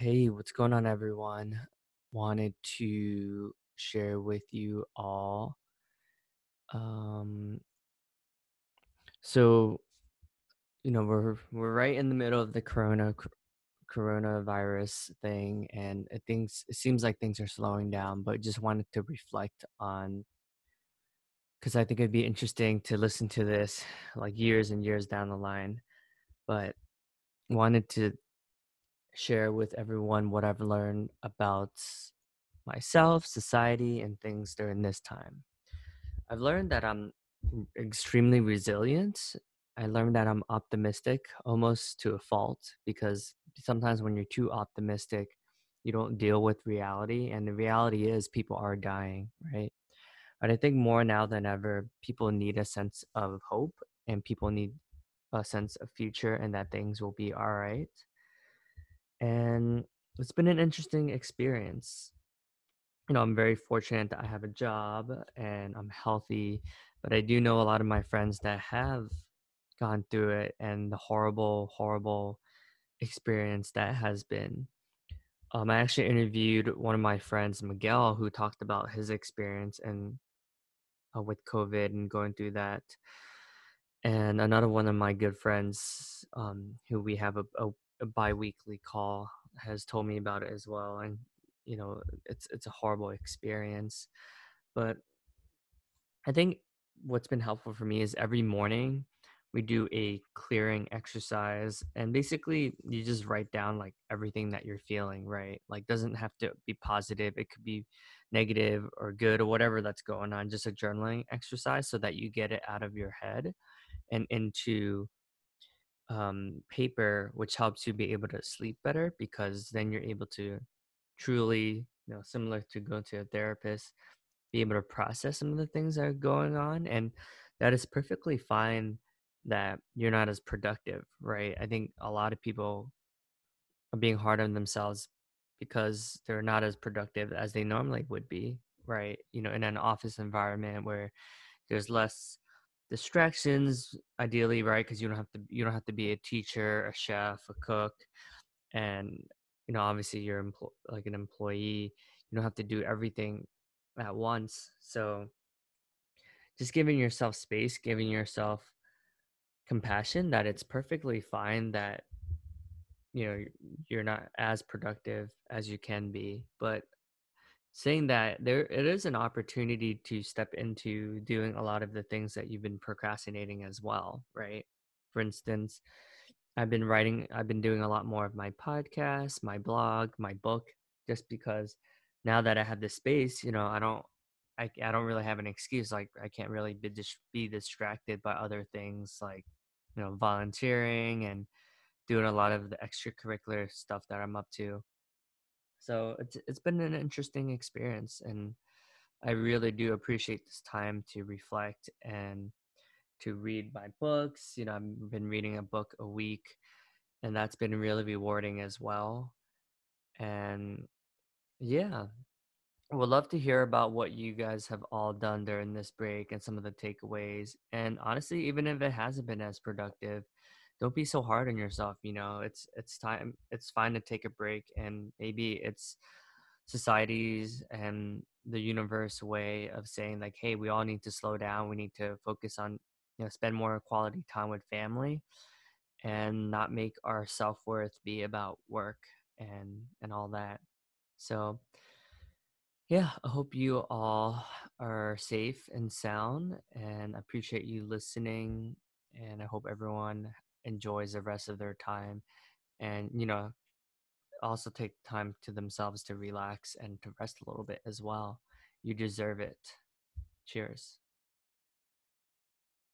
Hey, what's going on, everyone? Wanted to share with you all. Um, so you know, we're we're right in the middle of the corona coronavirus thing, and it things it seems like things are slowing down. But just wanted to reflect on because I think it'd be interesting to listen to this like years and years down the line. But wanted to share with everyone what I've learned about myself, society, and things during this time. I've learned that I'm extremely resilient. I learned that I'm optimistic almost to a fault because sometimes when you're too optimistic, you don't deal with reality. And the reality is people are dying, right? But I think more now than ever, people need a sense of hope and people need a sense of future and that things will be all right. And it's been an interesting experience you know, I'm very fortunate that I have a job and I'm healthy, but I do know a lot of my friends that have gone through it and the horrible, horrible experience that has been. Um, I actually interviewed one of my friends, Miguel, who talked about his experience and uh, with COVID and going through that. And another one of my good friends, um, who we have a, a, a bi-weekly call, has told me about it as well. And you know, it's it's a horrible experience. But I think what's been helpful for me is every morning we do a clearing exercise and basically you just write down like everything that you're feeling, right? Like doesn't have to be positive. It could be negative or good or whatever that's going on, just a journaling exercise so that you get it out of your head and into um, paper, which helps you be able to sleep better because then you're able to truly, you know, similar to going to a therapist, be able to process some of the things that are going on. And that is perfectly fine that you're not as productive, right? I think a lot of people are being hard on themselves because they're not as productive as they normally would be, right? You know, in an office environment where there's less distractions ideally right because you don't have to you don't have to be a teacher a chef a cook and you know obviously you're empl- like an employee you don't have to do everything at once so just giving yourself space giving yourself compassion that it's perfectly fine that you know you're not as productive as you can be but saying that there it is an opportunity to step into doing a lot of the things that you've been procrastinating as well right? For instance i've been writing i've been doing a lot more of my podcast my blog my book just because now that i have this space you know i don't i, I don't really have an excuse like i can't really be, dis- be distracted by other things like you know volunteering and doing a lot of the extracurricular stuff that i'm up to so it's it's been an interesting experience and I really do appreciate this time to reflect and to read my books. You know, I've been reading a book a week and that's been really rewarding as well. And yeah, I would love to hear about what you guys have all done during this break and some of the takeaways. And honestly, even if it hasn't been as productive, don't be so hard on yourself, you know. It's it's time it's fine to take a break and maybe it's society's and the universe way of saying like, hey, we all need to slow down. We need to focus on, you know, spend more quality time with family and not make our self-worth be about work and and all that. So, yeah, I hope you all are safe and sound, and appreciate you listening. And I hope everyone enjoys the rest of their time. And, you know, also take time to themselves to relax and to rest a little bit as well. You deserve it. Cheers.